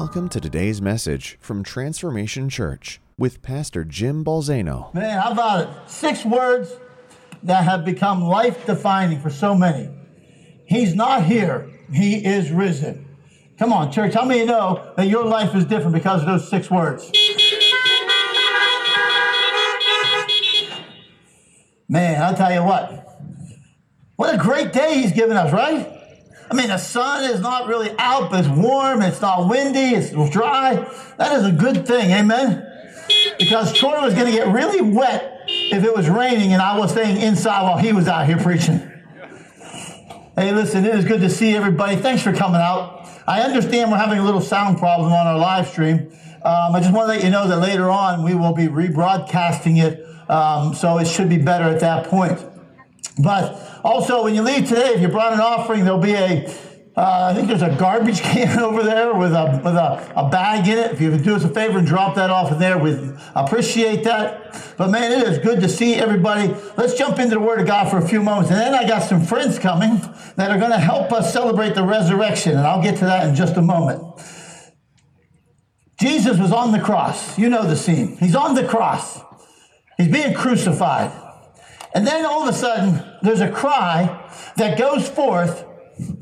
Welcome to today's message from Transformation Church with Pastor Jim Balzano. Man, how about it? Six words that have become life defining for so many. He's not here, He is risen. Come on, church, how many know that your life is different because of those six words? Man, I'll tell you what. What a great day he's given us, right? I mean, the sun is not really out, but it's warm, it's not windy, it's dry. That is a good thing, amen? Because Troy was going to get really wet if it was raining and I was staying inside while he was out here preaching. Hey, listen, it is good to see everybody. Thanks for coming out. I understand we're having a little sound problem on our live stream. Um, I just want to let you know that later on we will be rebroadcasting it, um, so it should be better at that point. But also, when you leave today, if you brought an offering, there'll be a, uh, I think there's a garbage can over there with a with a, a bag in it. If you would do us a favor and drop that off in there, we appreciate that. But man, it is good to see everybody. Let's jump into the Word of God for a few moments, and then I got some friends coming that are going to help us celebrate the resurrection, and I'll get to that in just a moment. Jesus was on the cross. You know the scene. He's on the cross. He's being crucified. And then all of a sudden, there's a cry that goes forth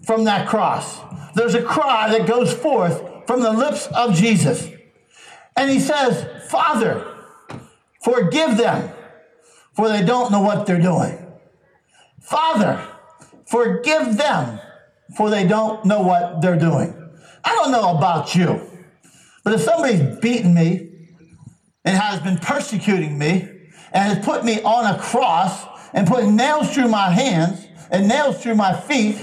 from that cross. There's a cry that goes forth from the lips of Jesus. And he says, Father, forgive them, for they don't know what they're doing. Father, forgive them, for they don't know what they're doing. I don't know about you, but if somebody's beaten me and has been persecuting me, and has put me on a cross and put nails through my hands and nails through my feet,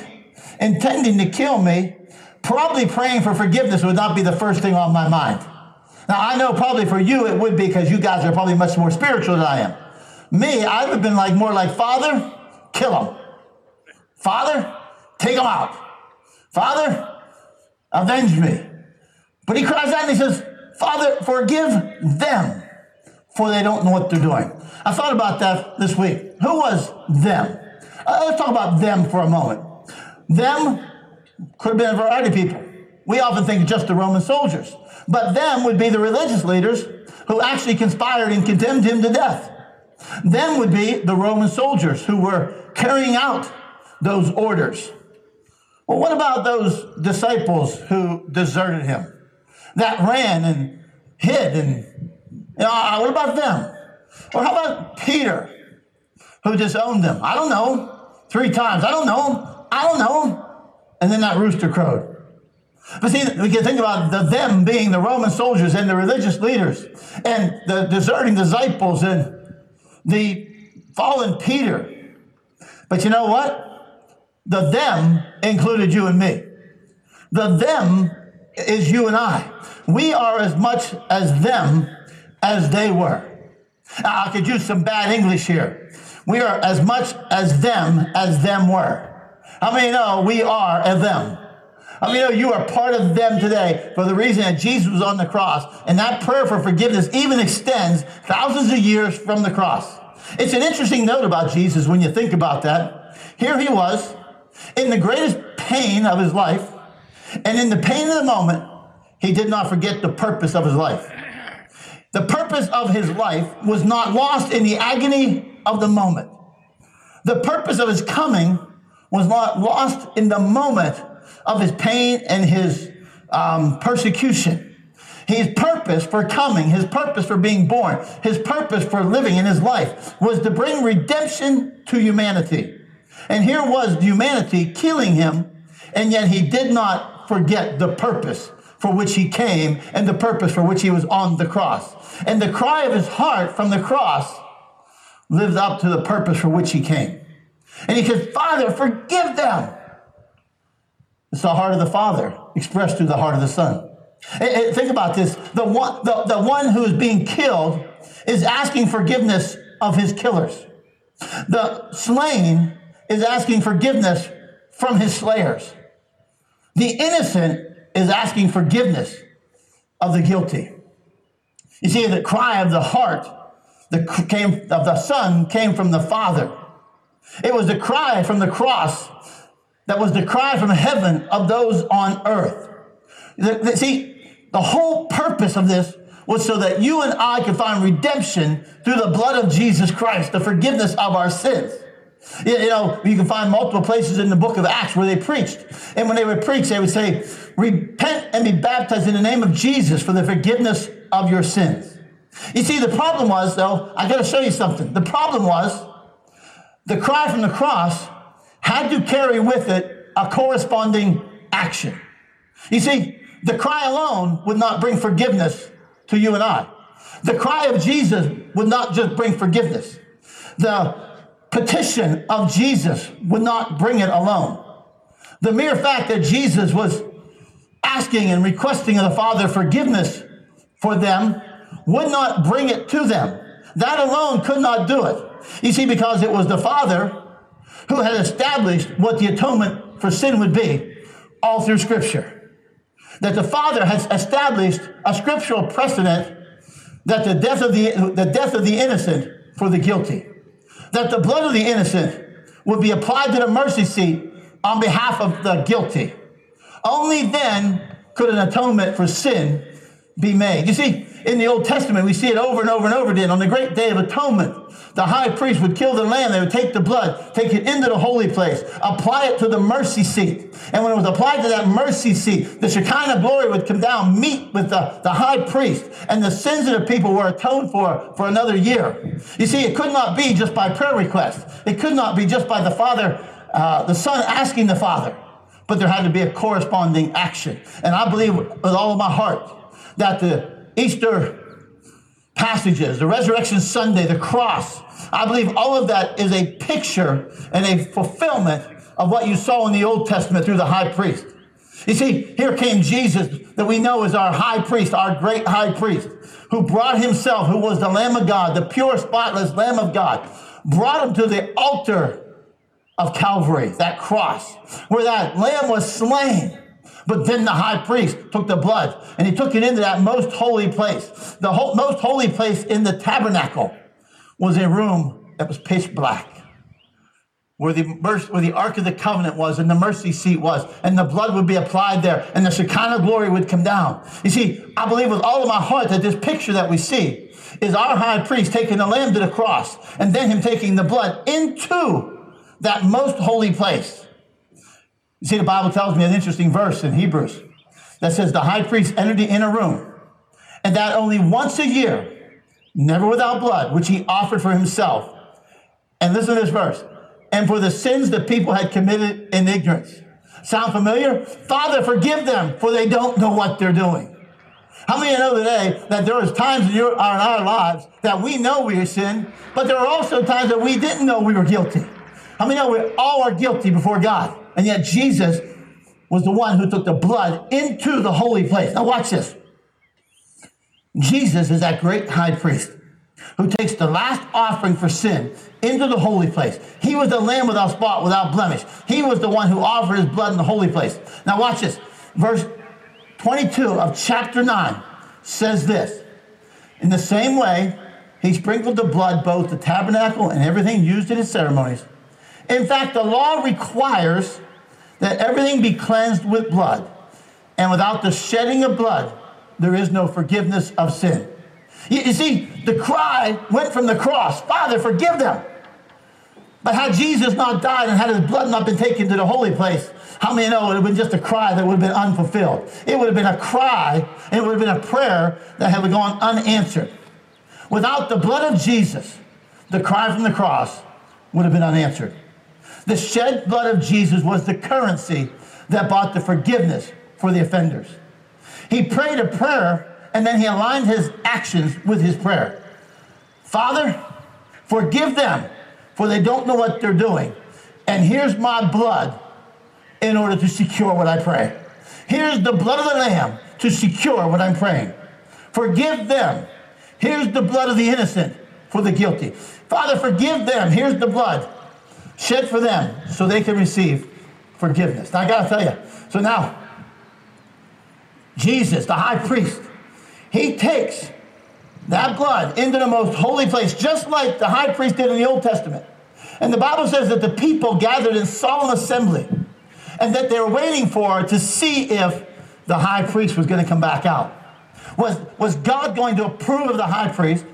intending to kill me, probably praying for forgiveness would not be the first thing on my mind. Now, I know probably for you it would be because you guys are probably much more spiritual than I am. Me, I would have been like more like, Father, kill him. Father, take him out. Father, avenge me. But he cries out and he says, Father, forgive them for they don't know what they're doing. I thought about that this week. Who was them? Uh, let's talk about them for a moment. Them could have been a variety of people. We often think just the Roman soldiers, but them would be the religious leaders who actually conspired and condemned him to death. Them would be the Roman soldiers who were carrying out those orders. Well, what about those disciples who deserted him, that ran and hid and uh, what about them? Or how about Peter, who disowned them? I don't know. Three times. I don't know. I don't know. And then that rooster crowed. But see, we can think about the them being the Roman soldiers and the religious leaders and the deserting disciples and the fallen Peter. But you know what? The them included you and me. The them is you and I. We are as much as them as they were. Now, I could use some bad English here. We are as much as them as them were. How many know we are as them? How many know you are part of them today for the reason that Jesus was on the cross? And that prayer for forgiveness even extends thousands of years from the cross. It's an interesting note about Jesus when you think about that. Here he was in the greatest pain of his life, and in the pain of the moment, he did not forget the purpose of his life. The purpose of his life was not lost in the agony of the moment. The purpose of his coming was not lost in the moment of his pain and his um, persecution. His purpose for coming, his purpose for being born, his purpose for living in his life was to bring redemption to humanity. And here was humanity killing him, and yet he did not forget the purpose for which he came and the purpose for which he was on the cross. And the cry of his heart from the cross lived up to the purpose for which he came. And he said, Father, forgive them. It's the heart of the Father expressed through the heart of the Son. And think about this. The one, the, the one who is being killed is asking forgiveness of his killers. The slain is asking forgiveness from his slayers. The innocent is asking forgiveness of the guilty. You see, the cry of the heart the came of the Son came from the Father. It was the cry from the cross that was the cry from heaven of those on earth. The, the, see, The whole purpose of this was so that you and I could find redemption through the blood of Jesus Christ, the forgiveness of our sins. You know, you can find multiple places in the book of Acts where they preached. And when they would preach, they would say, Repent and be baptized in the name of Jesus for the forgiveness of your sins. You see, the problem was, though, I got to show you something. The problem was the cry from the cross had to carry with it a corresponding action. You see, the cry alone would not bring forgiveness to you and I. The cry of Jesus would not just bring forgiveness. The petition of Jesus would not bring it alone. The mere fact that Jesus was asking and requesting of the Father forgiveness for them would not bring it to them. That alone could not do it. You see, because it was the Father who had established what the atonement for sin would be all through Scripture. That the Father has established a scriptural precedent that the death of the, the death of the innocent for the guilty that the blood of the innocent would be applied to the mercy seat on behalf of the guilty. Only then could an atonement for sin be made. You see, in the Old Testament, we see it over and over and over again. On the great day of atonement, the high priest would kill the lamb. They would take the blood, take it into the holy place, apply it to the mercy seat. And when it was applied to that mercy seat, the Shekinah glory would come down, meet with the, the high priest, and the sins of the people were atoned for for another year. You see, it could not be just by prayer request. It could not be just by the Father, uh, the Son asking the Father. But there had to be a corresponding action. And I believe with all of my heart that the Easter passages, the Resurrection Sunday, the cross. I believe all of that is a picture and a fulfillment of what you saw in the Old Testament through the high priest. You see, here came Jesus that we know is our high priest, our great high priest, who brought himself, who was the Lamb of God, the pure, spotless Lamb of God, brought him to the altar of Calvary, that cross, where that lamb was slain but then the high priest took the blood and he took it into that most holy place. The most holy place in the tabernacle was a room that was pitch black. Where the, where the Ark of the Covenant was and the mercy seat was, and the blood would be applied there, and the Shekinah glory would come down. You see, I believe with all of my heart that this picture that we see is our high priest taking the lamb to the cross, and then him taking the blood into that most holy place. You see, the Bible tells me an interesting verse in Hebrews that says the high priest entered the inner room, and that only once a year, never without blood, which he offered for himself. And listen to this verse and for the sins the people had committed in ignorance. Sound familiar? Father, forgive them, for they don't know what they're doing. How many know today that there is times in, your, in our lives that we know we are sin, but there are also times that we didn't know we were guilty? How many know we all are guilty before God? And yet Jesus was the one who took the blood into the holy place. Now watch this. Jesus is that great high priest who takes the last offering for sin into the holy place. He was the lamb without spot, without blemish. He was the one who offered his blood in the holy place. Now watch this. Verse 22 of chapter 9 says this. In the same way, he sprinkled the blood, both the tabernacle and everything used in his ceremonies. In fact, the law requires that everything be cleansed with blood. And without the shedding of blood, there is no forgiveness of sin. You, see, the cry went from the cross Father, forgive them. But had Jesus not died and had his blood not been taken to the holy place, how many know it would have been just a cry that would have been unfulfilled? It would have been a cry, and it would have been a prayer that had gone unanswered. Without the blood of Jesus, the cry from the cross would have been unanswered. The shed blood of Jesus was the currency that bought the forgiveness for the offenders. He prayed a prayer and then he aligned his actions with his prayer. Father, forgive them, for they don't know what they're doing. And here's my blood in order to secure what I pray. Here's the blood of the Lamb to secure what I'm praying. Forgive them. Here's the blood of the innocent for the guilty. Father, forgive them. Here's the blood shed for them so they can receive forgiveness. Now, I got to tell you, so now, Jesus, the high priest, he takes that blood into the most holy place, just like the high priest did in the Old Testament. And the Bible says that the people gathered in solemn assembly and that they were waiting for to see if the high priest was going to come back out. Was, was God going to approve of the high priest?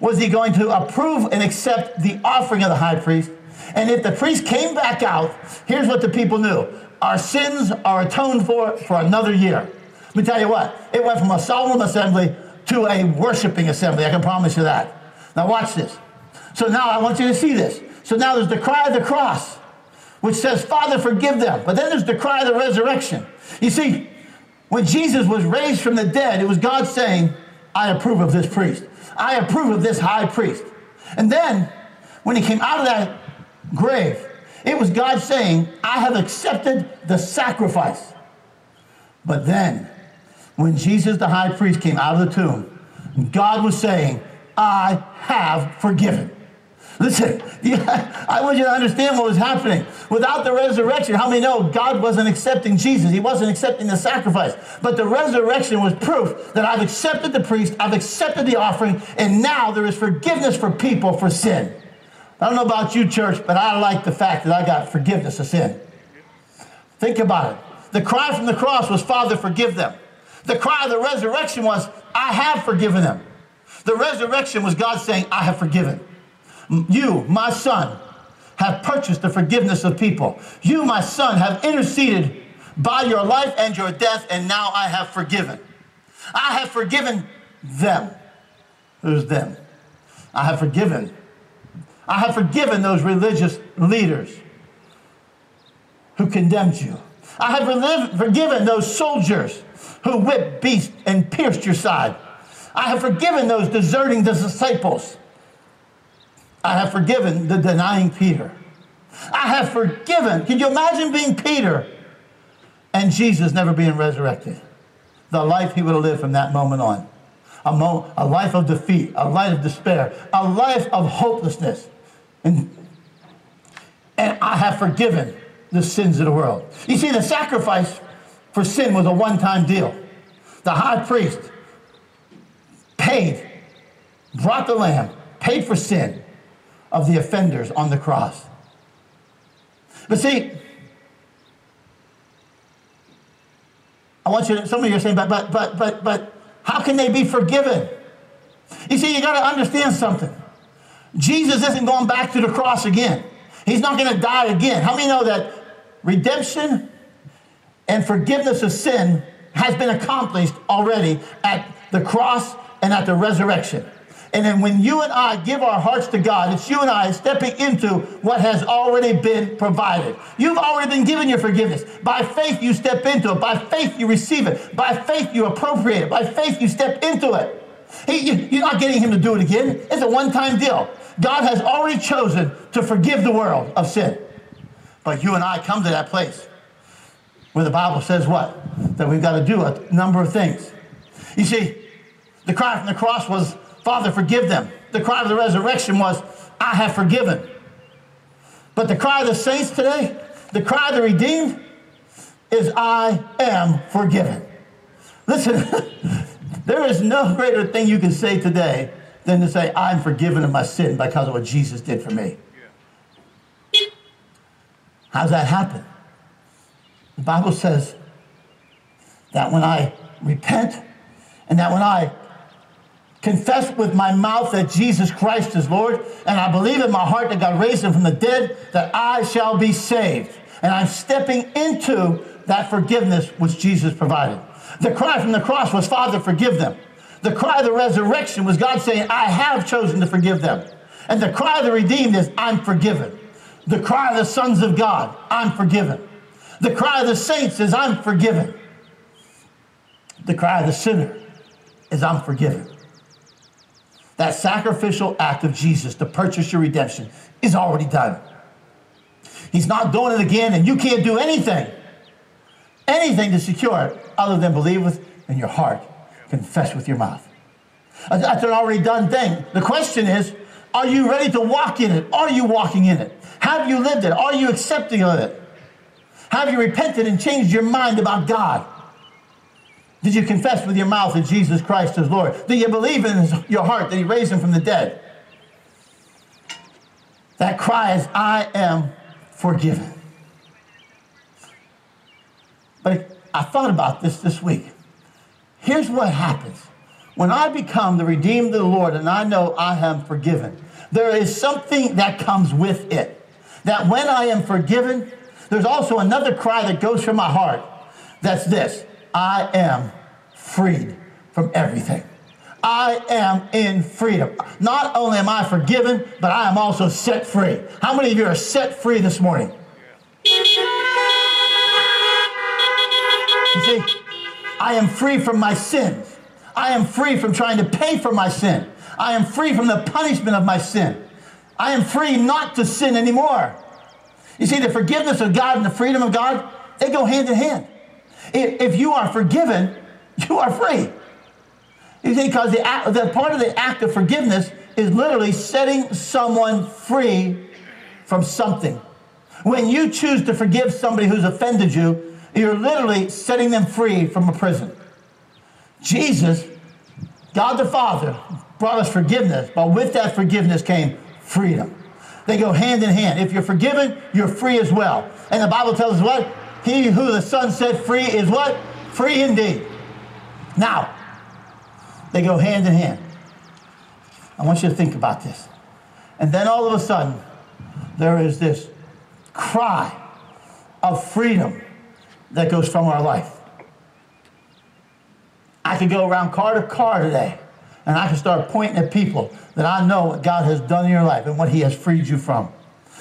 Was he going to approve and accept the offering of the high priest? And if the priest came back out, here's what the people knew our sins are atoned for for another year. Let me tell you what, it went from a solemn assembly to a worshiping assembly. I can promise you that. Now, watch this. So now I want you to see this. So now there's the cry of the cross, which says, Father, forgive them. But then there's the cry of the resurrection. You see, when Jesus was raised from the dead, it was God saying, I approve of this priest. I approve of this high priest. And then, when he came out of that grave, it was God saying, I have accepted the sacrifice. But then, when Jesus the high priest came out of the tomb, God was saying, I have forgiven. Listen, I want you to understand what was happening. Without the resurrection, how many know God wasn't accepting Jesus? He wasn't accepting the sacrifice. But the resurrection was proof that I've accepted the priest, I've accepted the offering, and now there is forgiveness for people for sin. I don't know about you, church, but I like the fact that I got forgiveness of sin. Think about it. The cry from the cross was, Father, forgive them. The cry of the resurrection was, I have forgiven them. The resurrection was God saying, I have forgiven. You, my son, have purchased the forgiveness of people. You, my son, have interceded by your life and your death, and now I have forgiven. I have forgiven them. Who's them? I have forgiven. I have forgiven those religious leaders who condemned you. I have forgiven those soldiers who whipped, beast, and pierced your side. I have forgiven those deserting the disciples. I have forgiven the denying Peter. I have forgiven. Can you imagine being Peter and Jesus never being resurrected? The life he would have lived from that moment on. A, mo- a life of defeat, a life of despair, a life of hopelessness. And, and I have forgiven the sins of the world. You see, the sacrifice for sin was a one time deal. The high priest paid, brought the lamb, paid for sin of the offenders on the cross. But see, I want you to, some of you are saying, but, but, but, but, but, how can they be forgiven? You see, you got to understand something. Jesus isn't going back to the cross again. He's not going to die again. How many know that redemption and forgiveness of sin has been accomplished already at the cross and at the resurrection. And then when you and I give our hearts to God, it's you and I stepping into what has already been provided. You've already been given your forgiveness. By faith, you step into it. By faith, you receive it. By faith, you appropriate it. By faith, you step into it. He, you, are not getting him to do it again. It's a one time deal. God has already chosen to forgive the world of sin. But you and I come to that place where the Bible says what? That we've got to do a number of things. You see, the cry from the cross was, Father, forgive them. The cry of the resurrection was, I have forgiven. But the cry of the saints today, the cry of the redeemed, is, I am forgiven. Listen, there is no greater thing you can say today than to say, I'm forgiven of my sin because of what Jesus did for me. How's that happen? The Bible says that when I repent and that when I confess with my mouth that Jesus Christ is Lord, and I believe in my heart that God raised him from the dead, that I shall be saved. And I'm stepping into that forgiveness which Jesus provided. The cry from the cross was, Father, forgive them. The cry of the resurrection was God saying, I have chosen to forgive them. And the cry of the redeemed is, I'm forgiven. The cry of the sons of God, I'm forgiven. The cry of the saints is, I'm forgiven. The cry of the sinner is, I'm forgiven. That sacrificial act of Jesus to purchase your redemption is already done. He's not doing it again, and you can't do anything, anything to secure it other than believe with in your heart, confess with your mouth. That's an already done thing. The question is, are you ready to walk in it? Are you walking in it? Have you lived it? Are you accepting of it? Have you repented and changed your mind about God? Did you confess with your mouth that Jesus Christ is Lord? Did you believe in your heart that He raised Him from the dead? That cry is, I am forgiven. But I thought about this this week. Here's what happens. When I become the redeemed of the Lord and I know I am forgiven, there is something that comes with it. That when I am forgiven, there's also another cry that goes from my heart. That's this I am freed from everything. I am in freedom. Not only am I forgiven, but I am also set free. How many of you are set free this morning? You see, I am free from my sins. I am free from trying to pay for my sin. I am free from the punishment of my sin. I am free not to sin anymore. You see, the forgiveness of God and the freedom of God, they go hand in hand. If you are forgiven, you are free. You see, because the, the part of the act of forgiveness is literally setting someone free from something. When you choose to forgive somebody who's offended you, you're literally setting them free from a prison. Jesus, God the Father, brought us forgiveness, but with that forgiveness came freedom. They go hand in hand. If you're forgiven, you're free as well. And the Bible tells us what? He who the Son set free is what? Free indeed. Now, they go hand in hand. I want you to think about this. And then all of a sudden, there is this cry of freedom that goes from our life. I could go around car to car today and I can start pointing at people that I know what God has done in your life and what He has freed you from.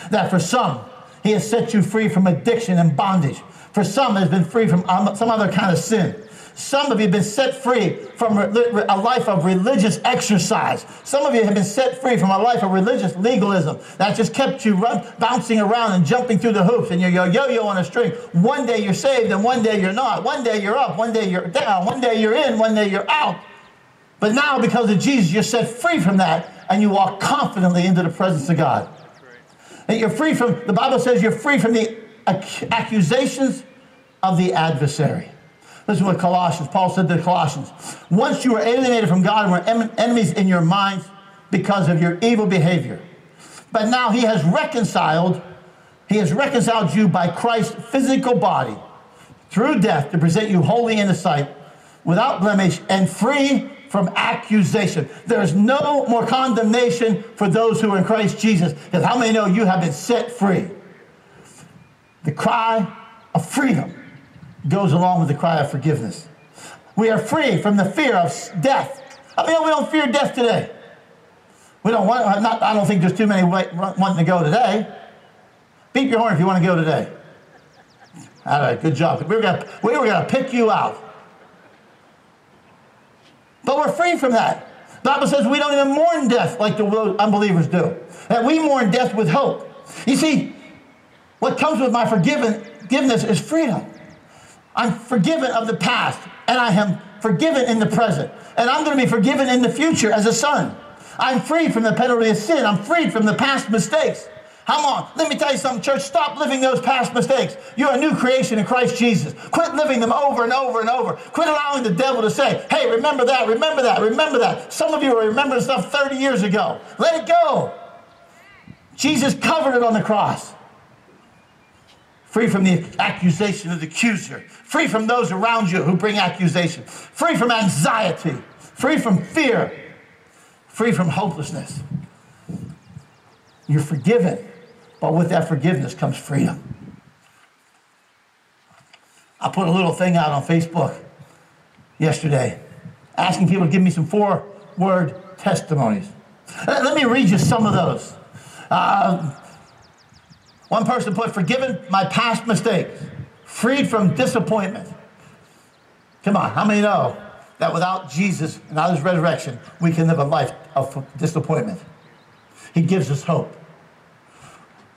That for some, He has set you free from addiction and bondage. For some, has been free from um, some other kind of sin. Some of you have been set free from a life of religious exercise. Some of you have been set free from a life of religious legalism that just kept you run, bouncing around and jumping through the hoops and you're yo-yo on a string. One day you're saved and one day you're not. One day you're up, one day you're down, one day you're in, one day you're out. But now because of Jesus, you're set free from that and you walk confidently into the presence of God. And you're free from, the Bible says you're free from the accusations of the adversary. Listen to what Colossians, Paul said to the Colossians. Once you were alienated from God and were enemies in your minds because of your evil behavior. But now he has reconciled, he has reconciled you by Christ's physical body through death to present you holy in his sight, without blemish, and free from accusation. There's no more condemnation for those who are in Christ Jesus. Because how many know you have been set free? The cry of freedom goes along with the cry of forgiveness. We are free from the fear of death. I mean, we don't fear death today. We don't want, uh, not, I don't think there's too many wanting to go today. Beat your horn if you want to go today. All right, good job. We were gonna, we going to pick you out. But we're free from that. The Bible says we don't even mourn death like the unbelievers do. That we mourn death with hope. You see, what comes with my forgiveness is freedom. I'm forgiven of the past, and I am forgiven in the present. And I'm going to be forgiven in the future as a son. I'm free from the penalty of sin. I'm freed from the past mistakes. Come on, let me tell you something, church. Stop living those past mistakes. You're a new creation in Christ Jesus. Quit living them over and over and over. Quit allowing the devil to say, hey, remember that, remember that, remember that. Some of you are remembering stuff 30 years ago. Let it go. Jesus covered it on the cross free from the accusation of the accuser, free from those around you who bring accusation, free from anxiety, free from fear, free from hopelessness. You're forgiven, but with that forgiveness comes freedom. I put a little thing out on Facebook yesterday asking people to give me some four word testimonies. Let me read you some of those. Uh, one person put, forgiven my past mistakes, freed from disappointment. Come on, how many know that without Jesus and without his resurrection, we can live a life of disappointment? He gives us hope.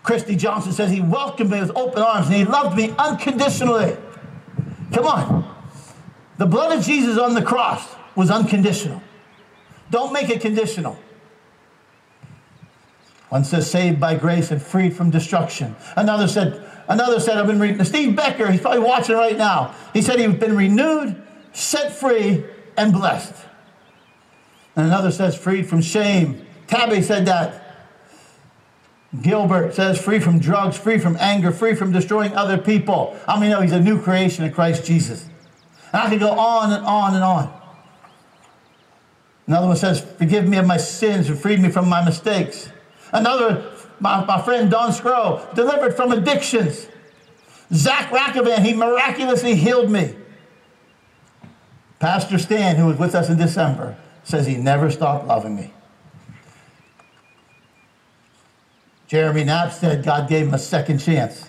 Christy Johnson says he welcomed me with open arms and he loved me unconditionally. Come on. The blood of Jesus on the cross was unconditional. Don't make it conditional. One says saved by grace and freed from destruction. Another said, another said, I've been reading. Steve Becker, he's probably watching right now. He said he's been renewed, set free, and blessed. And another says freed from shame. Tabby said that. Gilbert says free from drugs, free from anger, free from destroying other people. I mean, know he's a new creation in Christ Jesus. And I could go on and on and on. Another one says, Forgive me of my sins and freed me from my mistakes. Another, my, my friend Don Scrow, delivered from addictions. Zach Rackavan, he miraculously healed me. Pastor Stan, who was with us in December, says he never stopped loving me. Jeremy Knapp said God gave him a second chance.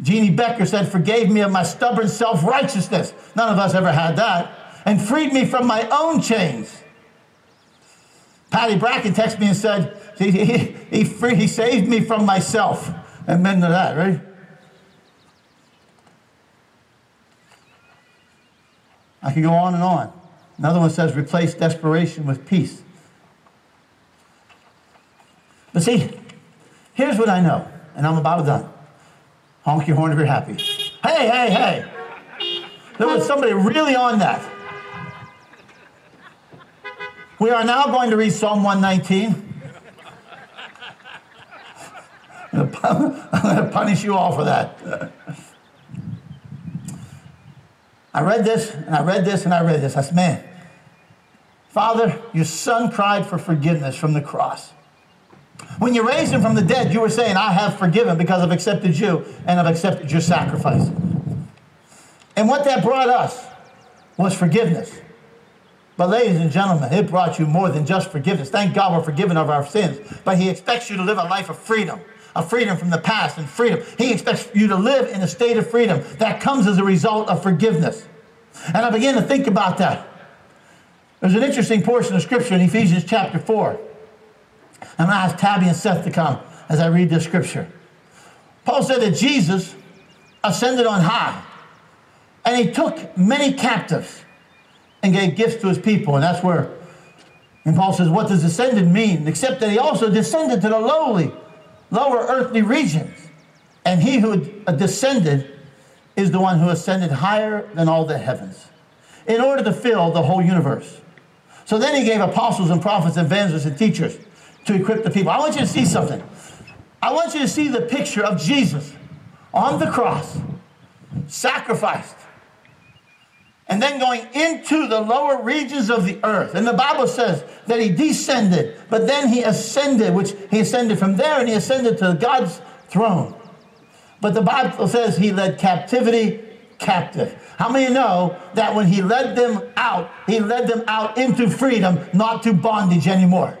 Jeannie Becker said, forgave me of my stubborn self righteousness. None of us ever had that. And freed me from my own chains. Patty Bracken texted me and said, he, he, he, free, he saved me from myself. Amen to that, right? I can go on and on. Another one says, replace desperation with peace. But see, here's what I know, and I'm about done. Honk your horn if you're happy. Hey, hey, hey. There was somebody really on that. We are now going to read Psalm 119. I'm going to punish you all for that. I read this, and I read this, and I read this. I said, man, Father, your son cried for forgiveness from the cross. When you raised him from the dead, you were saying, I have forgiven because I've accepted you and I've accepted your sacrifice. And what that brought us was forgiveness. But, ladies and gentlemen, it brought you more than just forgiveness. Thank God we're forgiven of our sins. But He expects you to live a life of freedom, a freedom from the past and freedom. He expects you to live in a state of freedom that comes as a result of forgiveness. And I began to think about that. There's an interesting portion of Scripture in Ephesians chapter 4. I'm going to ask Tabby and Seth to come as I read this Scripture. Paul said that Jesus ascended on high and he took many captives and gave gifts to his people. And that's where, and Paul says, what does ascended mean? Except that he also descended to the lowly, lower earthly regions. And he who descended is the one who ascended higher than all the heavens in order to fill the whole universe. So then he gave apostles and prophets, and evangelists and teachers to equip the people. I want you to see something. I want you to see the picture of Jesus on the cross, sacrificed, and then going into the lower regions of the earth. And the Bible says that he descended, but then he ascended, which he ascended from there and he ascended to God's throne. But the Bible says he led captivity captive. How many know that when he led them out, he led them out into freedom, not to bondage anymore?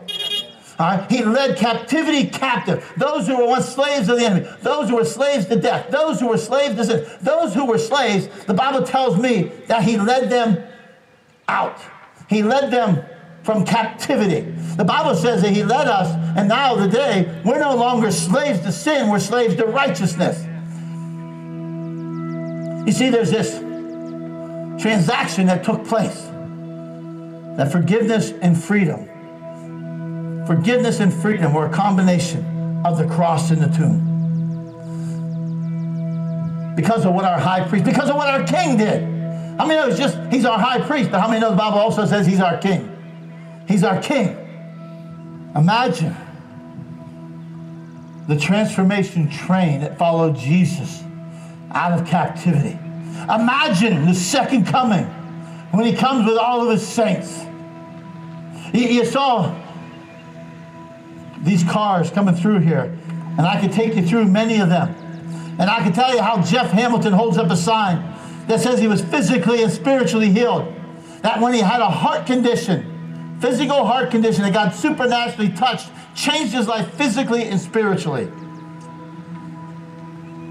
Right? He led captivity captive. Those who were once slaves of the enemy, those who were slaves to death, those who were slaves to sin, those who were slaves, the Bible tells me that he led them out. He led them from captivity. The Bible says that he led us, and now today, we're no longer slaves to sin, we're slaves to righteousness. You see, there's this transaction that took place that forgiveness and freedom Forgiveness and freedom were a combination of the cross and the tomb. Because of what our high priest, because of what our king did. How many know it's just, he's our high priest, but how many know the Bible also says he's our king? He's our king. Imagine the transformation train that followed Jesus out of captivity. Imagine the second coming when he comes with all of his saints. You, you saw these cars coming through here, and I could take you through many of them. And I can tell you how Jeff Hamilton holds up a sign that says he was physically and spiritually healed. That when he had a heart condition, physical heart condition that God supernaturally touched, changed his life physically and spiritually.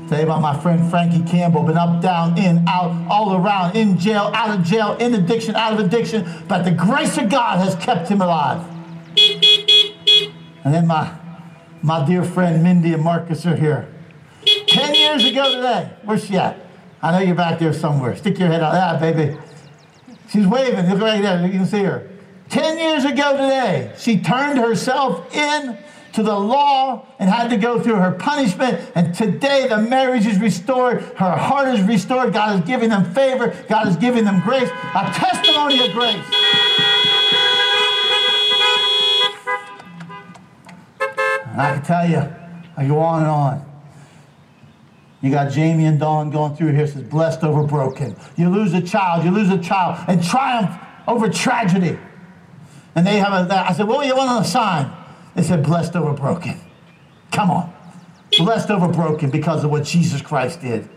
Tell you about my friend Frankie Campbell, been up, down, in, out, all around, in jail, out of jail, in addiction, out of addiction, but the grace of God has kept him alive. And then my, my dear friend Mindy and Marcus are here. Ten years ago today, where's she at? I know you're back there somewhere. Stick your head out. Ah, baby. She's waving. Look right there. You can see her. Ten years ago today, she turned herself in to the law and had to go through her punishment. And today the marriage is restored. Her heart is restored. God is giving them favor. God is giving them grace. A testimony of grace. And I can tell you, I go on and on. You got Jamie and Dawn going through here, says, blessed over broken. You lose a child, you lose a child, and triumph over tragedy. And they have a, I said, what do you want on the sign? They said, blessed over broken. Come on. Blessed over broken because of what Jesus Christ did.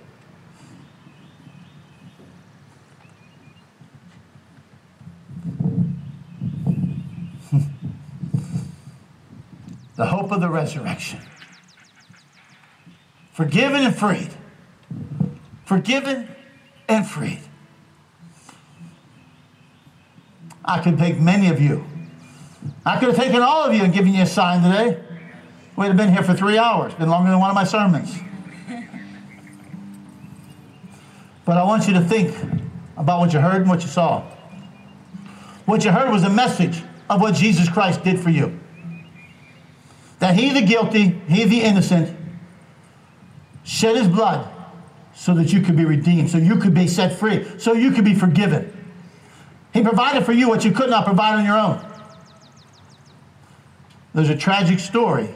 the hope the resurrection. Forgiven and freed. Forgiven and freed. I could take many of you. I could have taken all of you and given you a sign today. We'd have been here for three hours, been longer than one of my sermons. But I want you to think about what you heard and what you saw. What you heard was a message of what Jesus Christ did for you that he, the guilty, he, the innocent, shed his blood so that you could be redeemed, so you could be set free, so you could be forgiven. He provided for you what you could not provide on your own. There's a tragic story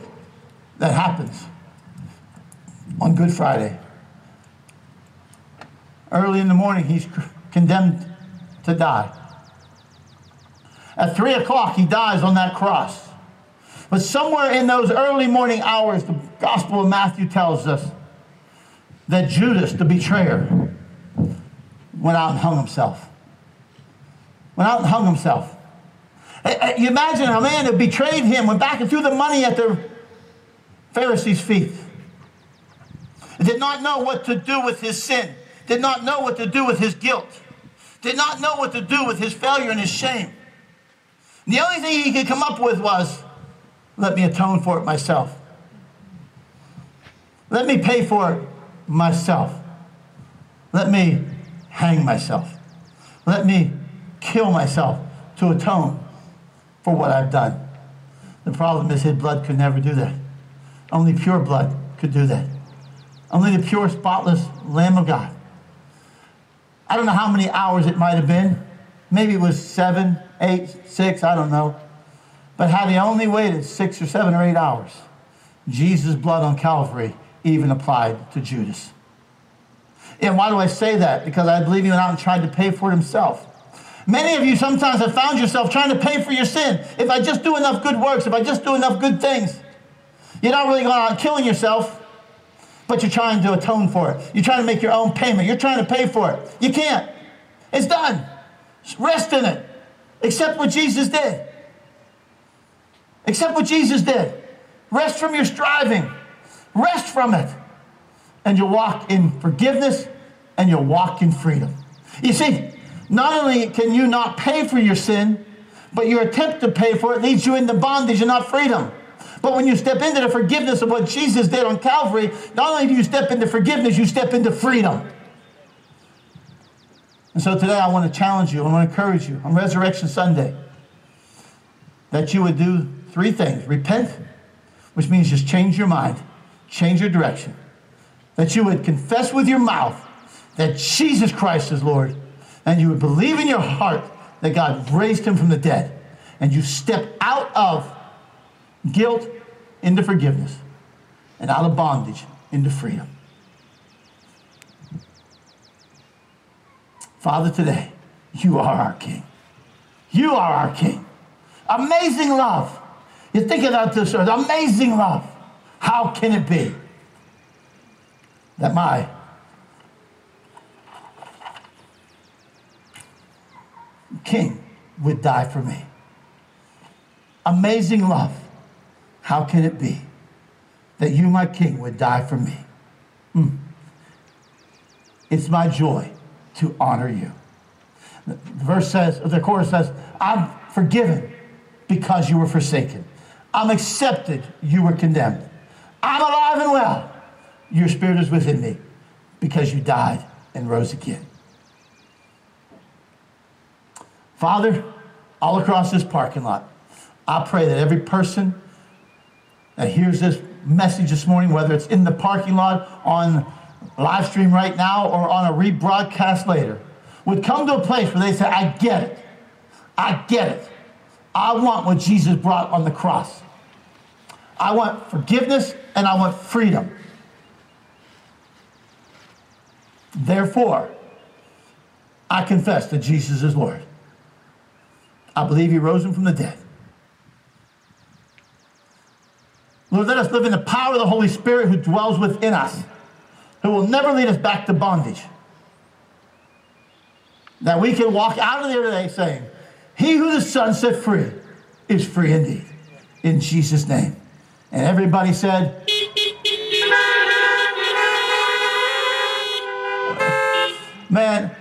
that happens on Good Friday. Early in the morning, he's condemned to die. At 3 o'clock, he dies on that cross. But somewhere in those early morning hours, the Gospel of Matthew tells us that Judas, the betrayer, went out and hung himself. Went out and hung himself. Eh, eh, you imagine a man who betrayed him went back and threw the money at the Pharisees' feet. Did not know what to do with his sin. Did not know what to do with his guilt. Did not know what to do with his failure and his shame. the only thing he could come up with was, let me atone for it myself. Let me pay for it myself. Let me hang myself. Let me kill myself to atone for what I've done. The problem is his blood could never do that. Only pure blood could do that. Only the pure, spotless Lamb of God. I don't know how many hours it might have been. Maybe it was seven, eight, six, I don't know. But had he only waited six or seven or eight hours, Jesus' blood on Calvary even applied to Judas. And why do I say that? Because I believe he went out and tried to pay for it himself. Many of you sometimes have found yourself trying to pay for your sin. If I just do enough good works, if I just do enough good things, you're not really going out killing yourself, but you're trying to atone for it. You're trying to make your own payment. You're trying to pay for it. You can't. It's done. Rest in it. Accept what Jesus did. Accept what Jesus did. Rest from your striving. Rest from it. And you'll walk in forgiveness and you'll walk in freedom. You see, not only can you not pay for your sin, but your attempt to pay for it leads you into bondage and not freedom. But when you step into the forgiveness of what Jesus did on Calvary, not only do you step into forgiveness, you step into freedom. And so today I want to challenge you, I want to encourage you on Resurrection Sunday that you would do three things repent, which means just change your mind, change your direction. That you would confess with your mouth that Jesus Christ is Lord, and you would believe in your heart that God raised him from the dead, and you step out of guilt into forgiveness, and out of bondage into freedom. Father, today, you are our King. You are our King. Amazing love you think about this earth, amazing love. How can it be that my king would die for me? Amazing love. How can it be that you, my king, would die for me? Mm. It's my joy to honor you. The verse says, the chorus says, I'm forgiven because you were forsaken. I'm accepted. You were condemned. I'm alive and well. Your spirit is within me because you died and rose again. Father, all across this parking lot, I pray that every person that hears this message this morning, whether it's in the parking lot, on live stream right now, or on a rebroadcast later, would come to a place where they say, I get it. I get it. I want what Jesus brought on the cross. I want forgiveness and I want freedom. Therefore, I confess that Jesus is Lord. I believe he rose him from the dead. Lord, let us live in the power of the Holy Spirit who dwells within us, who will never lead us back to bondage. That we can walk out of there today saying, He who the Son set free is free indeed. In Jesus' name. And everybody said, Man,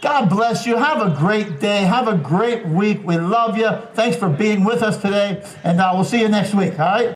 God bless you. Have a great day. Have a great week. We love you. Thanks for being with us today. And uh, we'll see you next week. All right?